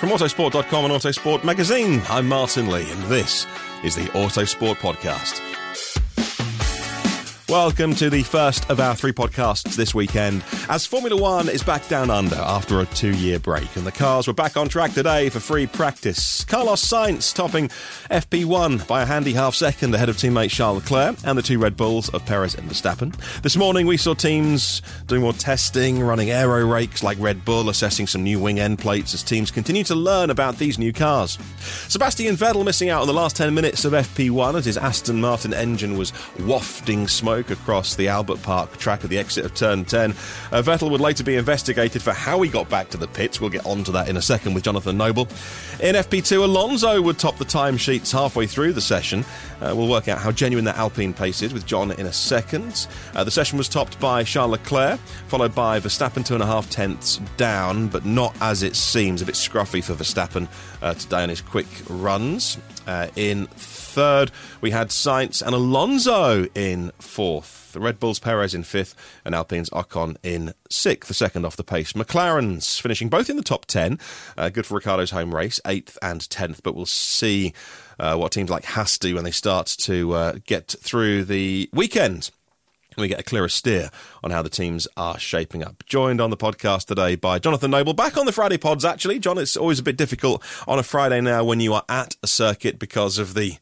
From Autosport.com and Autosport Magazine, I'm Martin Lee, and this is the Autosport Podcast. Welcome to the first of our three podcasts this weekend as Formula One is back down under after a two year break, and the cars were back on track today for free practice. Carlos Sainz topping FP1 by a handy half second ahead of teammate Charles Leclerc and the two Red Bulls of Perez and Verstappen. This morning we saw teams doing more testing, running aero rakes like Red Bull, assessing some new wing end plates as teams continue to learn about these new cars. Sebastian Vettel missing out on the last 10 minutes of FP1 as his Aston Martin engine was wafting smoke across the Albert Park track at the exit of turn 10. Uh, Vettel would later be investigated for how he got back to the pits. We'll get onto that in a second with Jonathan Noble. In FP2, Alonso would top the timesheets halfway through the session. Uh, we'll work out how genuine that Alpine pace is with John in a second. Uh, the session was topped by Charles Leclerc, followed by Verstappen two and a half tenths down, but not as it seems. A bit scruffy for Verstappen uh, today on his quick runs. Uh, in third, we had Sainz and Alonso in fourth. The Red Bulls Perez in fifth, and Alpine's Ocon in sixth, the second off the pace. McLaren's finishing both in the top ten. Uh, good for Ricciardo's home race, eighth and tenth, but we'll see uh, what teams like Haas do when they start to uh, get through the weekend we get a clearer steer on how the teams are shaping up. Joined on the podcast today by Jonathan Noble, back on the Friday pods, actually. John, it's always a bit difficult on a Friday now when you are at a circuit because of the.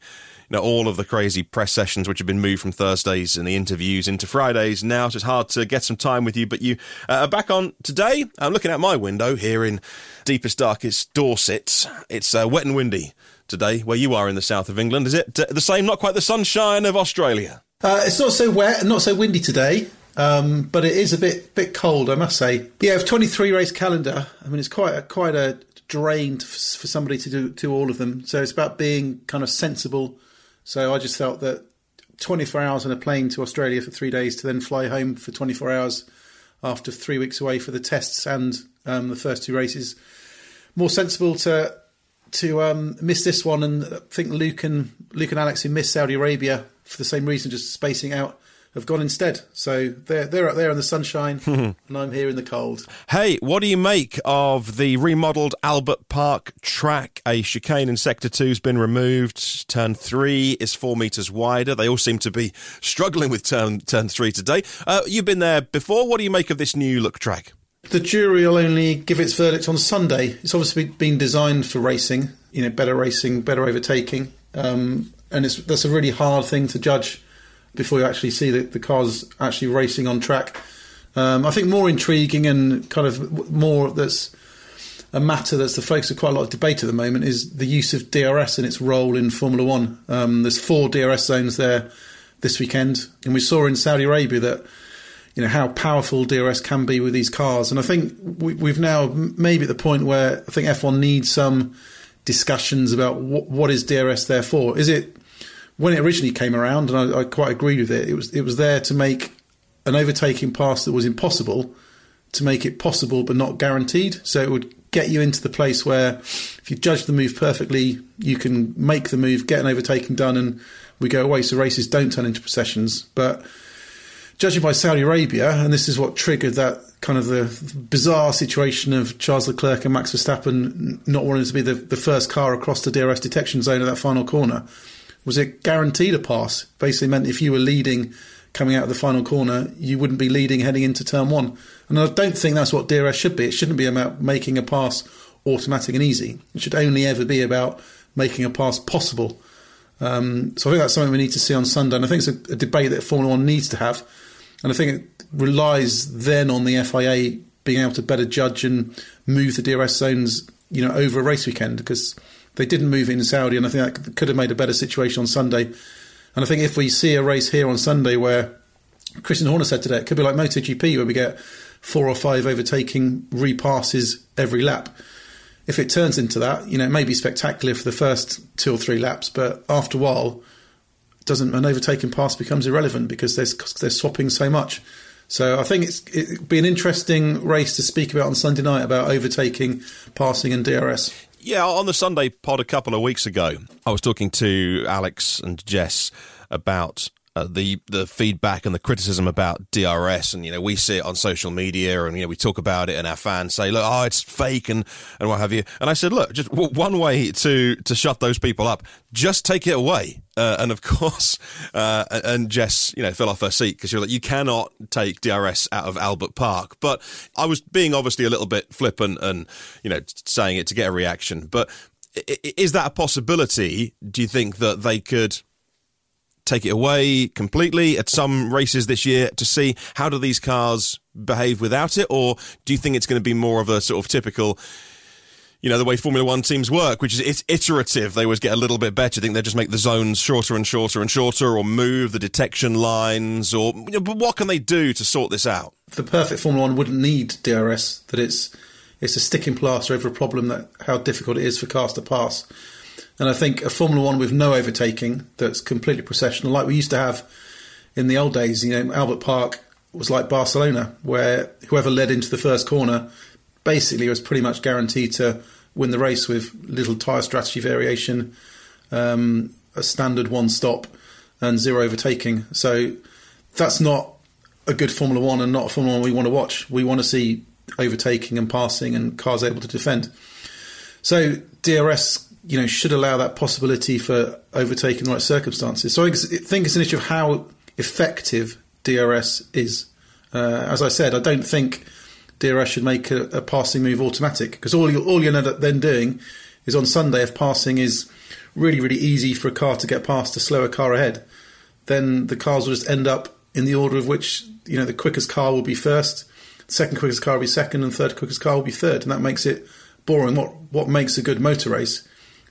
You know, all of the crazy press sessions which have been moved from Thursdays and the interviews into Fridays now. So it's hard to get some time with you, but you uh, are back on today. I'm looking out my window here in deepest, darkest Dorset. It's uh, wet and windy today where you are in the south of England. Is it uh, the same? Not quite the sunshine of Australia? Uh, it's not so wet and not so windy today, um, but it is a bit bit cold, I must say. Yeah, with 23 race calendar, I mean, it's quite a, quite a drain for somebody to do, do all of them. So it's about being kind of sensible. So I just felt that 24 hours on a plane to Australia for three days to then fly home for 24 hours after three weeks away for the tests and um, the first two races, more sensible to to um, miss this one. And I think Luke and Luke and Alex who missed Saudi Arabia for the same reason, just spacing out have gone instead. So they're they're up there in the sunshine, and I'm here in the cold. Hey, what do you make of the remodeled Albert Park track? A chicane in Sector 2 has been removed. Turn 3 is four metres wider. They all seem to be struggling with turn, turn 3 today. Uh, you've been there before. What do you make of this new look track? The jury will only give its verdict on Sunday. It's obviously been designed for racing, you know, better racing, better overtaking, um, and it's that's a really hard thing to judge before you actually see the, the cars actually racing on track. Um, I think more intriguing and kind of more that's a matter that's the focus of quite a lot of debate at the moment is the use of DRS and its role in Formula One. Um, there's four DRS zones there this weekend, and we saw in Saudi Arabia that you know how powerful DRS can be with these cars. And I think we, we've now maybe at the point where I think F1 needs some discussions about what, what is DRS there for. Is it when it originally came around, and I, I quite agreed with it. It was it was there to make an overtaking pass that was impossible to make it possible but not guaranteed. So it would get you into the place where if you judge the move perfectly, you can make the move, get an overtaking done, and we go away. So races don't turn into processions. But judging by Saudi Arabia, and this is what triggered that kind of the bizarre situation of Charles Leclerc and Max Verstappen not wanting to be the, the first car across the DRS detection zone at that final corner was it guaranteed a pass. Basically meant if you were leading coming out of the final corner, you wouldn't be leading heading into turn one. And I don't think that's what DRS should be. It shouldn't be about making a pass automatic and easy. It should only ever be about making a pass possible. Um, so I think that's something we need to see on Sunday. And I think it's a, a debate that Formula One needs to have. And I think it relies then on the FIA being able to better judge and move the DRS zones, you know, over a race weekend because they didn't move in Saudi, and I think that could have made a better situation on Sunday. And I think if we see a race here on Sunday where Christian Horner said today, it could be like MotoGP where we get four or five overtaking repasses every lap. If it turns into that, you know, it may be spectacular for the first two or three laps, but after a while, doesn't an overtaking pass becomes irrelevant because they're, they're swapping so much. So I think it's it'd be an interesting race to speak about on Sunday night about overtaking, passing, and DRS. Yeah, on the Sunday pod a couple of weeks ago, I was talking to Alex and Jess about uh, the the feedback and the criticism about DRS, and you know we see it on social media, and you know we talk about it, and our fans say, "Look, oh, it's fake," and and what have you. And I said, "Look, just one way to to shut those people up, just take it away." Uh, and of course, uh, and Jess, you know, fell off her seat because you're like, you cannot take DRS out of Albert Park. But I was being obviously a little bit flippant and you know saying it to get a reaction. But is that a possibility? Do you think that they could? Take it away completely at some races this year to see how do these cars behave without it, or do you think it's going to be more of a sort of typical? You know the way Formula One teams work, which is it's iterative. They always get a little bit better. I think they just make the zones shorter and shorter and shorter, or move the detection lines, or you know, but what can they do to sort this out? The perfect Formula One wouldn't need DRS. That it's it's a sticking plaster over a problem that how difficult it is for cars to pass. And I think a Formula One with no overtaking that's completely processional, like we used to have in the old days, you know, Albert Park was like Barcelona, where whoever led into the first corner basically was pretty much guaranteed to win the race with little tyre strategy variation, um, a standard one stop, and zero overtaking. So that's not a good Formula One and not a Formula One we want to watch. We want to see overtaking and passing and cars able to defend. So DRS you know, should allow that possibility for overtaking the right circumstances. So I think it's an issue of how effective DRS is. Uh, as I said, I don't think DRS should make a, a passing move automatic because all you all you end up then doing is on Sunday if passing is really really easy for a car to get past a slower car ahead, then the cars will just end up in the order of which you know the quickest car will be first, second quickest car will be second, and third quickest car will be third, and that makes it boring. What what makes a good motor race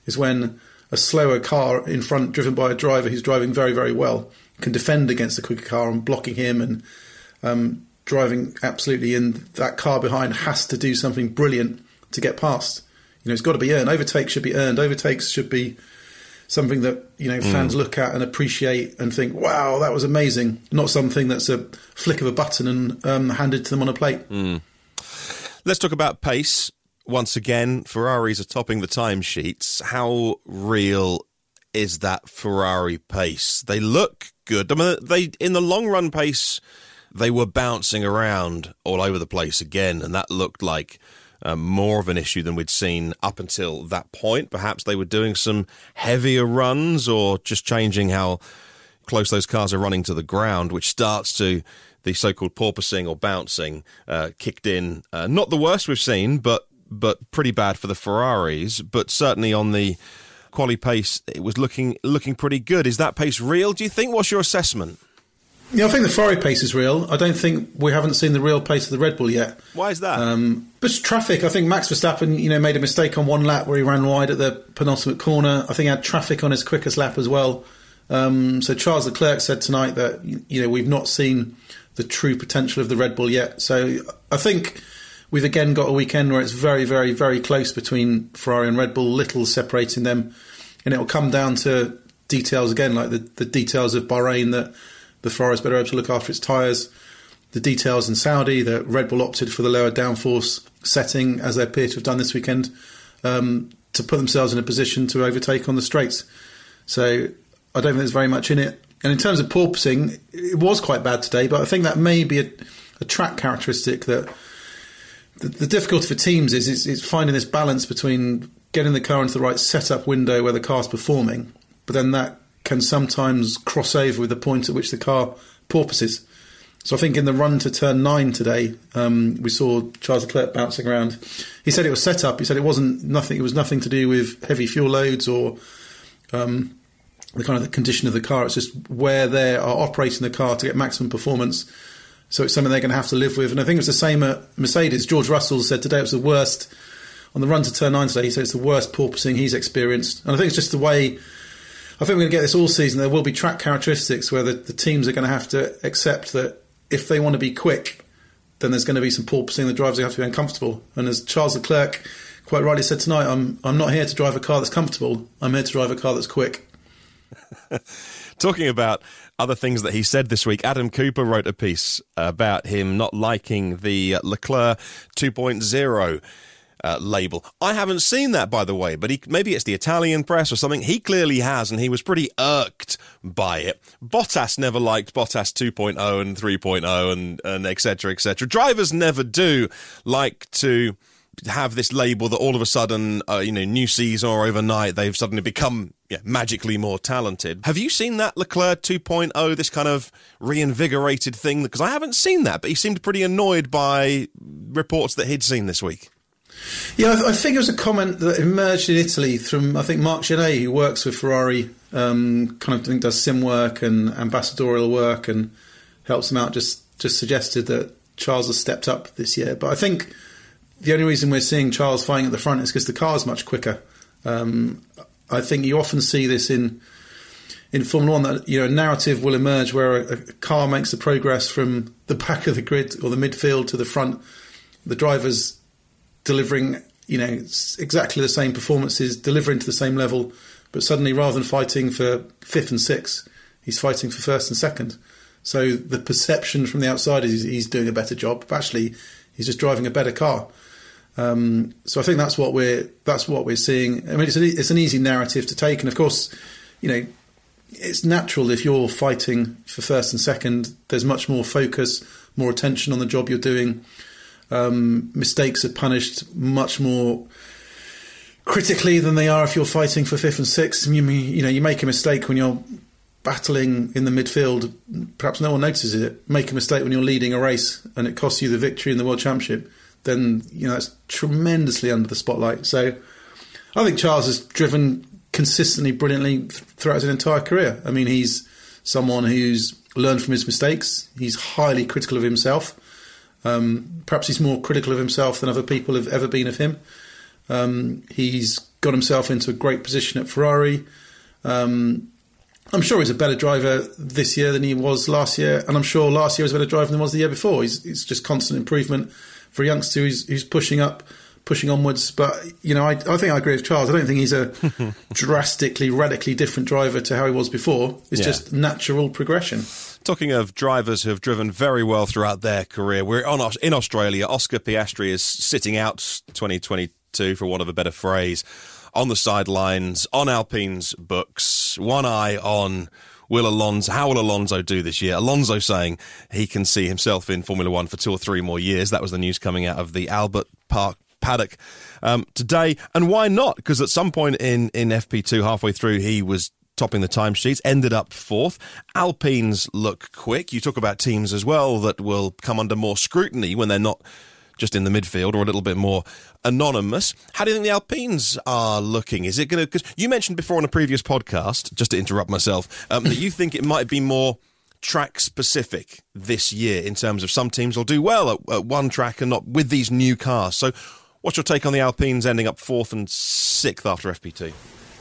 is when a slower car in front, driven by a driver who's driving very, very well, can defend against the quicker car and blocking him and um, driving absolutely in. That car behind has to do something brilliant to get past. You know, it's got to be earned. Overtakes should be earned. Overtakes should be something that you know fans mm. look at and appreciate and think, "Wow, that was amazing." Not something that's a flick of a button and um, handed to them on a plate. Mm. Let's talk about pace once again, Ferraris are topping the timesheets. How real is that Ferrari pace. They look good. I mean, they in the long run pace, they were bouncing around all over the place again, and that looked like um, more of an issue than we'd seen up until that point. Perhaps they were doing some heavier runs or just changing how close those cars are running to the ground, which starts to the so-called porpoising or bouncing uh, kicked in. Uh, not the worst we've seen, but but pretty bad for the Ferraris. But certainly on the quali pace, it was looking looking pretty good. Is that pace real? Do you think? What's your assessment? Yeah, I think the Ferrari pace is real. I don't think we haven't seen the real pace of the Red Bull yet. Why is that? Um, but traffic. I think Max Verstappen, you know, made a mistake on one lap where he ran wide at the penultimate corner. I think he had traffic on his quickest lap as well. Um, so Charles Leclerc said tonight that you know we've not seen the true potential of the Red Bull yet. So I think we've again got a weekend where it's very, very, very close between Ferrari and Red Bull, little separating them, and it will come down to details again, like the, the details of Bahrain that the Ferrari's better able to look after its tyres. The details in Saudi that Red Bull opted for the lower downforce setting, as they appear to have done this weekend, um, to put themselves in a position to overtake on the straights. So I don't think there's very much in it. And in terms of porpoising, it was quite bad today, but I think that may be a, a track characteristic that the, the, difficulty for teams is, is, is finding this balance between getting the car into the right setup window where the car's performing, but then that can sometimes cross over with the point at which the car porpoises. So I think in the run to turn nine today, um, we saw Charles Leclerc bouncing around. He said it was set up. He said it wasn't nothing. It was nothing to do with heavy fuel loads or um, the kind of the condition of the car. It's just where they are operating the car to get maximum performance. So it's something they're going to have to live with. And I think it was the same at Mercedes. George Russell said today it was the worst on the run to turn nine today. He said it's the worst porpoising he's experienced. And I think it's just the way. I think we're going to get this all season. There will be track characteristics where the, the teams are going to have to accept that if they want to be quick, then there's going to be some porpoising. The drivers have to be uncomfortable. And as Charles Leclerc quite rightly said tonight, I'm I'm not here to drive a car that's comfortable. I'm here to drive a car that's quick. Talking about other things that he said this week, Adam Cooper wrote a piece about him not liking the Leclerc 2.0. Uh, label. I haven't seen that, by the way, but he, maybe it's the Italian press or something. He clearly has, and he was pretty irked by it. Bottas never liked Bottas 2.0 and 3.0 and, and etc. cetera, et cetera. Drivers never do like to have this label that all of a sudden, uh, you know, new season or overnight, they've suddenly become yeah, magically more talented. Have you seen that Leclerc 2.0, this kind of reinvigorated thing? Because I haven't seen that, but he seemed pretty annoyed by reports that he'd seen this week. Yeah, I, think it was a comment that emerged in Italy from I think Marc Gené, who works with Ferrari, um, kind of I think does sim work and ambassadorial work and helps them out. Just just suggested that Charles has stepped up this year, but I think the only reason we're seeing Charles fighting at the front is because the car is much quicker. Um, I think you often see this in in Formula One that you know a narrative will emerge where a, a, car makes the progress from the back of the grid or the midfield to the front. The drivers delivering you know exactly the same performances, delivering to the same level, but suddenly rather than fighting for fifth and sixth, he's fighting for first and second. So the perception from the outside is he's doing a better job, but actually he's just driving a better car. Um, so I think that's what we're that's what we're seeing. I mean, it's, a, it's an easy narrative to take, and of course, you know, it's natural if you're fighting for first and second. There's much more focus, more attention on the job you're doing. Um, mistakes are punished much more critically than they are if you're fighting for fifth and sixth. You, you know, you make a mistake when you're battling in the midfield. Perhaps no one notices it. Make a mistake when you're leading a race, and it costs you the victory in the world championship then you know that's tremendously under the spotlight. So I think Charles has driven consistently, brilliantly throughout his entire career. I mean, he's someone who's learned from his mistakes. He's highly critical of himself. Um, perhaps he's more critical of himself than other people have ever been of him. Um, he's got himself into a great position at Ferrari. Um, I'm sure he's a better driver this year than he was last year, and I'm sure last year was a better driver than he was the year before. He's, he's just constant improvement for a youngster who's, who's pushing up, pushing onwards. But you know, I, I think I agree with Charles. I don't think he's a drastically, radically different driver to how he was before. It's yeah. just natural progression. Talking of drivers who have driven very well throughout their career, we're on in Australia. Oscar Piastri is sitting out 2022, for want of a better phrase, on the sidelines, on Alpine's books, one eye on will Alonso, how will Alonso do this year? Alonso saying he can see himself in Formula One for two or three more years. That was the news coming out of the Albert Park paddock um, today. And why not? Because at some point in, in FP2, halfway through, he was topping the timesheets, ended up fourth. Alpines look quick. You talk about teams as well that will come under more scrutiny when they're not just in the midfield or a little bit more anonymous. How do you think the Alpines are looking? Is it going to? Because you mentioned before on a previous podcast, just to interrupt myself, um, that you think it might be more track specific this year in terms of some teams will do well at, at one track and not with these new cars. So, what's your take on the Alpines ending up fourth and sixth after FP2?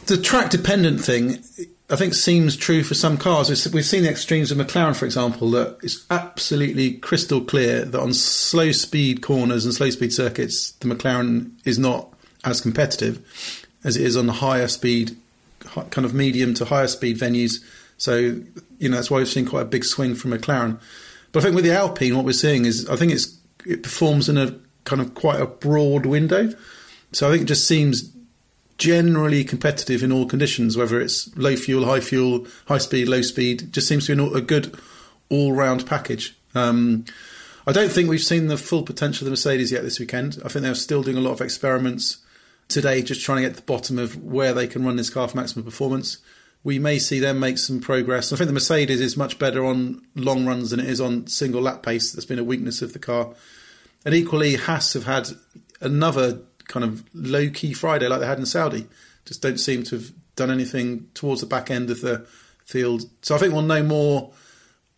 The track dependent thing, I think, seems true for some cars. We've seen the extremes of McLaren, for example, that it's absolutely crystal clear that on slow speed corners and slow speed circuits, the McLaren is not as competitive as it is on the higher speed, kind of medium to higher speed venues. So, you know, that's why we've seen quite a big swing from McLaren. But I think with the Alpine, what we're seeing is I think it's it performs in a kind of quite a broad window. So I think it just seems generally competitive in all conditions, whether it's low fuel, high fuel, high speed, low speed. Just seems to be a good all round package. Um, I don't think we've seen the full potential of the Mercedes yet this weekend. I think they're still doing a lot of experiments today, just trying to get to the bottom of where they can run this car for maximum performance. We may see them make some progress. I think the Mercedes is much better on long runs than it is on single lap pace. That's been a weakness of the car. And equally, Haas have had another kind of low key Friday like they had in Saudi. Just don't seem to have done anything towards the back end of the field. So I think we'll know more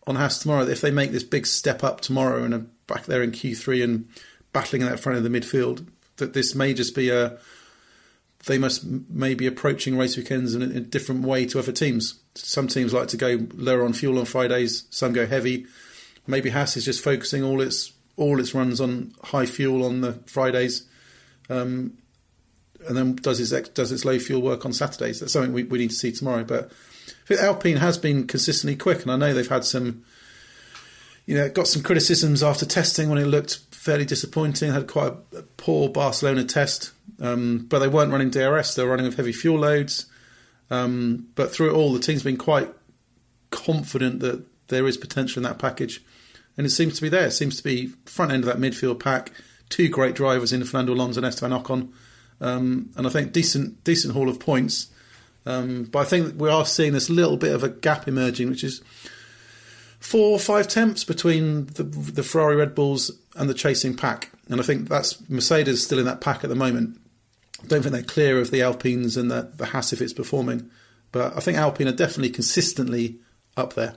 on Haas tomorrow. If they make this big step up tomorrow and are back there in Q3 and battling in that front of the midfield, that this may just be a they must maybe approaching race weekends in a, in a, different way to other teams. Some teams like to go lower on fuel on Fridays, some go heavy. Maybe Haas is just focusing all its all its runs on high fuel on the Fridays, um, and then does its does its low fuel work on Saturdays. That's something we, we need to see tomorrow. But Alpine has been consistently quick, and I know they've had some, you know, got some criticisms after testing when it looked fairly disappointing. Had quite a, a poor Barcelona test, um, but they weren't running DRS. They were running with heavy fuel loads. Um, but through it all, the team's been quite confident that there is potential in that package, and it seems to be there. It seems to be front end of that midfield pack two great drivers in Fernando Alonso and Esteban Ocon, um, and I think decent decent haul of points. Um, but I think we are seeing this little bit of a gap emerging, which is four or five tenths between the, the Ferrari Red Bulls and the chasing pack, and I think that's Mercedes still in that pack at the moment. I don't think they're clear of the Alpines and the, the Haas if it's performing, but I think Alpine are definitely consistently up there.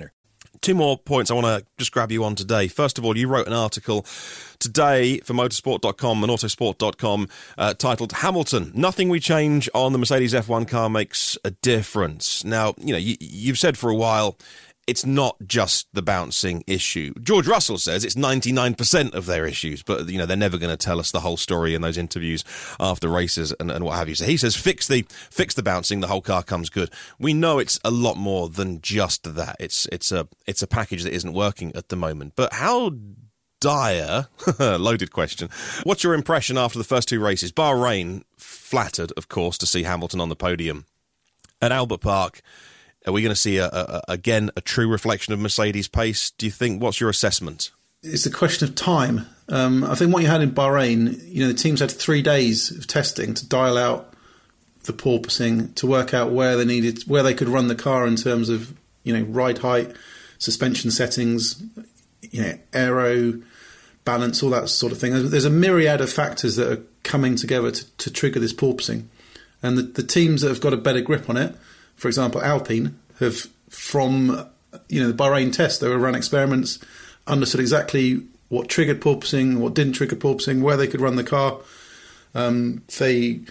Two more points I want to just grab you on today. First of all, you wrote an article today for motorsport.com and autosport.com uh, titled Hamilton Nothing We Change on the Mercedes F1 car Makes a Difference. Now, you know, you, you've said for a while it's not just the bouncing issue. George Russell says it's 99% of their issues, but you know they're never going to tell us the whole story in those interviews after races and, and what have you. So he says fix the fix the bouncing, the whole car comes good. We know it's a lot more than just that. It's it's a it's a package that isn't working at the moment. But how dire loaded question. What's your impression after the first two races? Bahrain flattered, of course, to see Hamilton on the podium. At Albert Park, are we going to see a, a, again a true reflection of Mercedes' pace? Do you think? What's your assessment? It's a question of time. Um, I think what you had in Bahrain, you know, the teams had three days of testing to dial out the porpoising, to work out where they needed, where they could run the car in terms of, you know, ride height, suspension settings, you know, aero balance, all that sort of thing. There's a myriad of factors that are coming together to, to trigger this porpoising, and the, the teams that have got a better grip on it for example, Alpine have from you know the Bahrain test, they were run experiments, understood exactly what triggered porpoising, what didn't trigger porpoising, where they could run the car, Um, they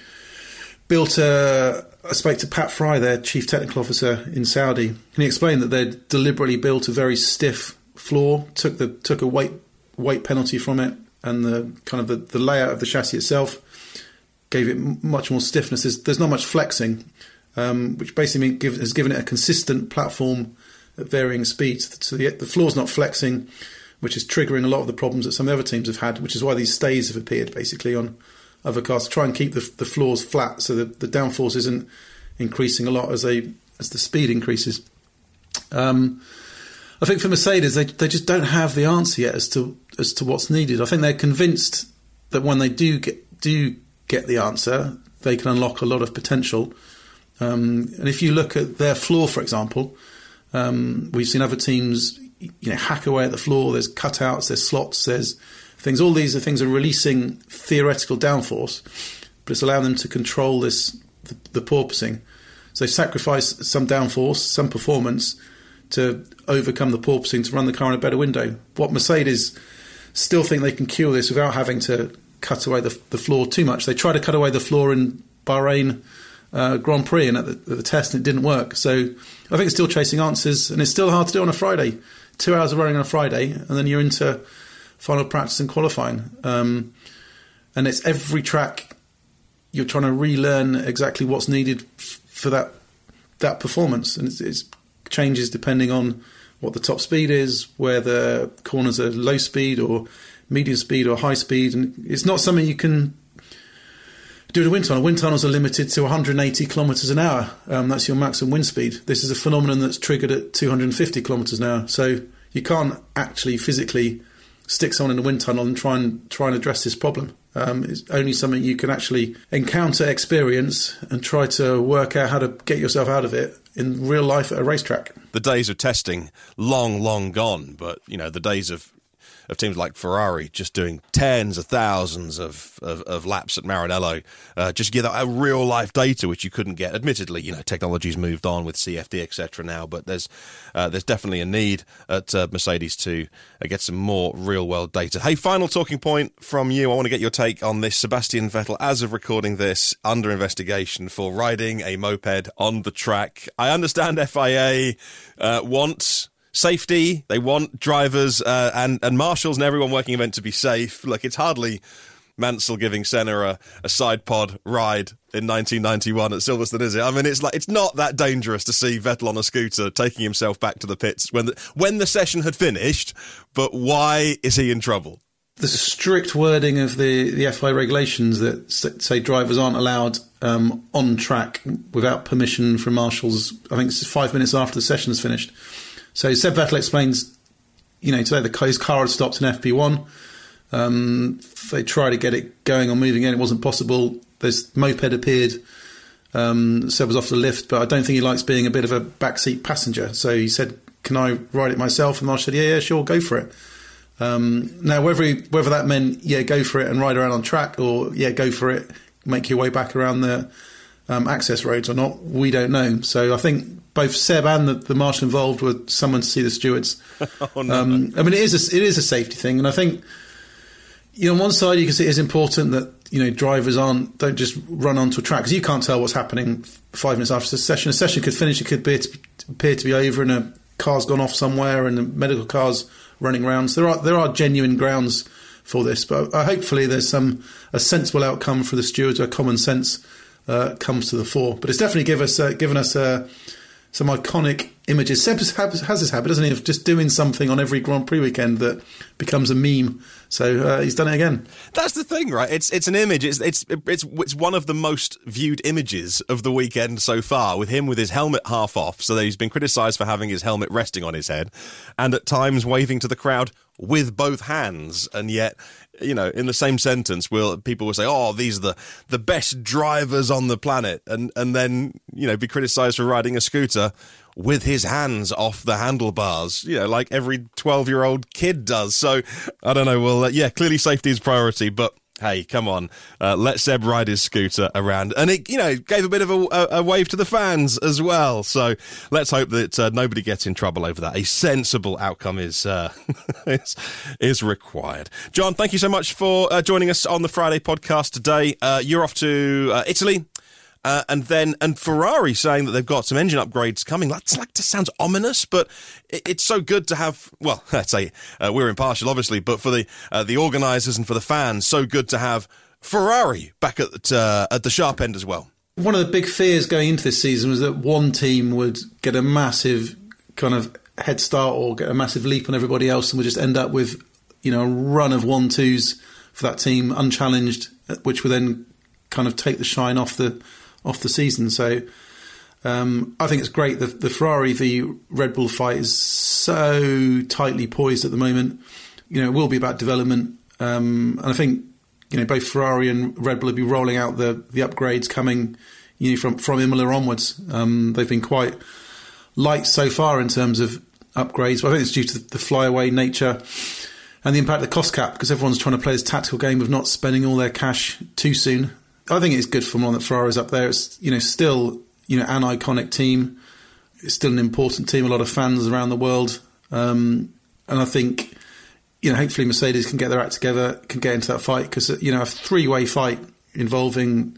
built a. I spoke to Pat Fry, their chief technical officer in Saudi, and he explained that they'd deliberately built a very stiff floor, took the took a weight weight penalty from it, and the kind of the, the layout of the chassis itself gave it much more stiffness. There's, there's not much flexing, um, which basically give, has given it a consistent platform at varying speeds. So the, the floor's not flexing, which is triggering a lot of the problems that some other teams have had, which is why these stays have appeared basically on other cars to try and keep the, the floors flat so that the downforce isn't increasing a lot as they as the speed increases. Um, I think for Mercedes, they they just don't have the answer yet as to as to what's needed. I think they're convinced that when they do get do get the answer, they can unlock a lot of potential. Um, and if you look at their floor, for example, um, we've seen other teams, you know, hack away at the floor. There's cutouts, there's slots, there's things. All these are things are releasing theoretical downforce, but it's allowing them to control this the, the porpoising. So they sacrifice some downforce, some performance to overcome the porpoising to run the car in a better window. What Mercedes still think they can cure this without having to cut away the, the floor too much. They tried to cut away the floor in Bahrain uh, Grand Prix and at the, at the, test, and it didn't work. So I think it's still chasing answers, and it's still hard to do on a Friday. Two hours of running on a Friday, and then you're into final practice and qualifying. Um, and it's every track you're trying to relearn exactly what's needed f- for that that performance, and it's, it's changes depending on what the top speed is, where the corners are low speed or medium speed or high speed, and it's not something you can do a wind tunnel. Wind tunnels are limited to 180 kilometres an hour. Um, that's your maximum wind speed. This is a phenomenon that's triggered at 250 kilometres an hour. So you can't actually physically stick someone in a wind tunnel and try and try and address this problem. Um, it's only something you can actually encounter, experience, and try to work out how to get yourself out of it in real life at a racetrack. The days of testing long, long gone, but you know the days of of teams like Ferrari just doing tens of thousands of, of, of laps at Maranello, uh, just get that real life data which you couldn't get. Admittedly, you know technology's moved on with CFD etc. now, but there's uh, there's definitely a need at uh, Mercedes to uh, get some more real world data. Hey, final talking point from you. I want to get your take on this. Sebastian Vettel, as of recording this, under investigation for riding a moped on the track. I understand FIA uh, wants safety. They want drivers uh, and and marshals and everyone working event to be safe. Look, it's hardly Mansell giving Senna a, a side pod ride in 1991 at Silverstone, is it? I mean, it's like it's not that dangerous to see Vettel on a scooter taking himself back to the pits when the, when the session had finished. But why is he in trouble? The strict wording of the, the FIA regulations that say drivers aren't allowed um, on track without permission from marshals. I think it's five minutes after the session's finished. So Seb Vettel explains, you know, today the his car had stopped in FP1. Um, they tried to get it going or moving in. It wasn't possible. This moped appeared. Um, Seb was off the lift, but I don't think he likes being a bit of a backseat passenger. So he said, "Can I ride it myself?" And Marsh said, "Yeah, yeah, sure, go for it." Um, now, whether he, whether that meant yeah, go for it and ride around on track, or yeah, go for it, make your way back around the um, access roads or not, we don't know. So I think both Seb and the, the marshal involved were summoned to see the stewards. oh, no. um, I mean, it is a, it is a safety thing, and I think you know on one side you can see it is important that you know drivers aren't don't just run onto a track because you can't tell what's happening five minutes after the session. A session could finish, it could be, appear to be over, and a car's gone off somewhere, and the medical car's running around. So there are there are genuine grounds for this, but uh, hopefully there's some a sensible outcome for the stewards where common sense uh, comes to the fore. But it's definitely give us uh, given us a some iconic images. Seb has, this habit, doesn't he, of just doing something on every Grand Prix weekend that becomes a meme. So uh, he's done it again. That's the thing, right? It's it's an image. It's it's it's it's one of the most viewed images of the weekend so far. With him with his helmet half off, so that he's been criticised for having his helmet resting on his head, and at times waving to the crowd with both hands, and yet you know, in the same sentence, will people will say, "Oh, these are the the best drivers on the planet," and and then you know be criticised for riding a scooter with his hands off the handlebars, you know, like every twelve year old kid does. So I don't know. Well, uh, yeah, clearly safety is priority, but hey, come on, uh, let Seb ride his scooter around. And it, you know, gave a bit of a, a, wave to the fans as well. So let's hope that uh, nobody gets in trouble over that. A sensible outcome is, uh, is, is, required. John, thank you so much for uh, joining us on the Friday podcast today. Uh, you're off to uh, Italy. Uh, and then and Ferrari saying that they've got some engine upgrades coming. That's like that sounds ominous, but it, it's so good to have. Well, let's say uh, we're impartial, obviously, but for the uh, the organisers and for the fans, so good to have Ferrari back at uh, at the sharp end as well. One of the big fears going into this season was that one team would get a massive kind of head start or get a massive leap on everybody else, and would just end up with you know a run of one twos for that team unchallenged, which would then kind of take the shine off the off the season. So um, I think it's great. The, the Ferrari v Red Bull fight is so tightly poised at the moment. You know, it will be about development, um, and I think you know both Ferrari and Red Bull will be rolling out the the upgrades coming. You know, from from Imola onwards, um, they've been quite light so far in terms of upgrades. But I think it's due to the flyaway nature and the impact of the cost cap because everyone's trying to play this tactical game of not spending all their cash too soon. I think it's good for Milan that Ferrari's up there. It's you know still you know an iconic team. It's still an important team. A lot of fans around the world, um, and I think you know hopefully Mercedes can get their act together, can get into that fight because you know a three way fight involving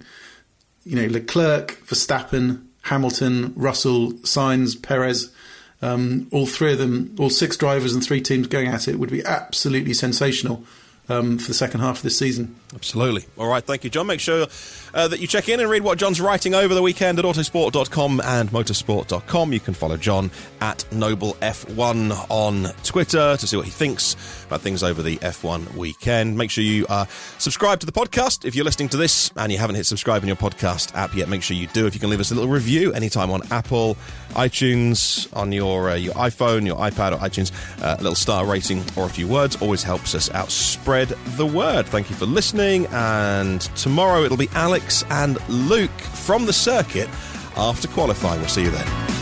you know Leclerc, Verstappen, Hamilton, Russell, Sainz, Perez. Um, all three of them, all six drivers and three teams going at it would be absolutely sensational um, for the second half of this season. Absolutely. All right, thank you, John. Make sure uh, that you check in and read what John's writing over the weekend at autosport.com and motorsport.com. You can follow John at NobleF1 on Twitter to see what he thinks about things over the F1 weekend. Make sure you uh, subscribe to the podcast. If you're listening to this and you haven't hit subscribe in your podcast app yet, make sure you do. If you can leave us a little review anytime on Apple, iTunes, on your uh, your iPhone, your iPad, or iTunes, uh, a little star rating or a few words always helps us out. Spread the word. Thank you for listening. And tomorrow it'll be Alex and Luke from the circuit after qualifying. We'll see you then.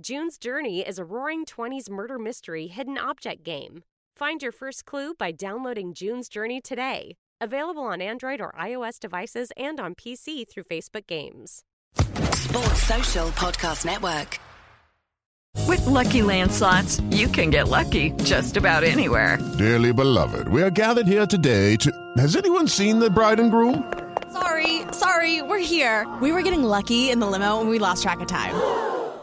June's Journey is a roaring 20s murder mystery hidden object game. Find your first clue by downloading June's Journey today. Available on Android or iOS devices and on PC through Facebook Games. Sports Social Podcast Network. With lucky landslots, you can get lucky just about anywhere. Dearly beloved, we are gathered here today to. Has anyone seen the bride and groom? Sorry, sorry, we're here. We were getting lucky in the limo and we lost track of time.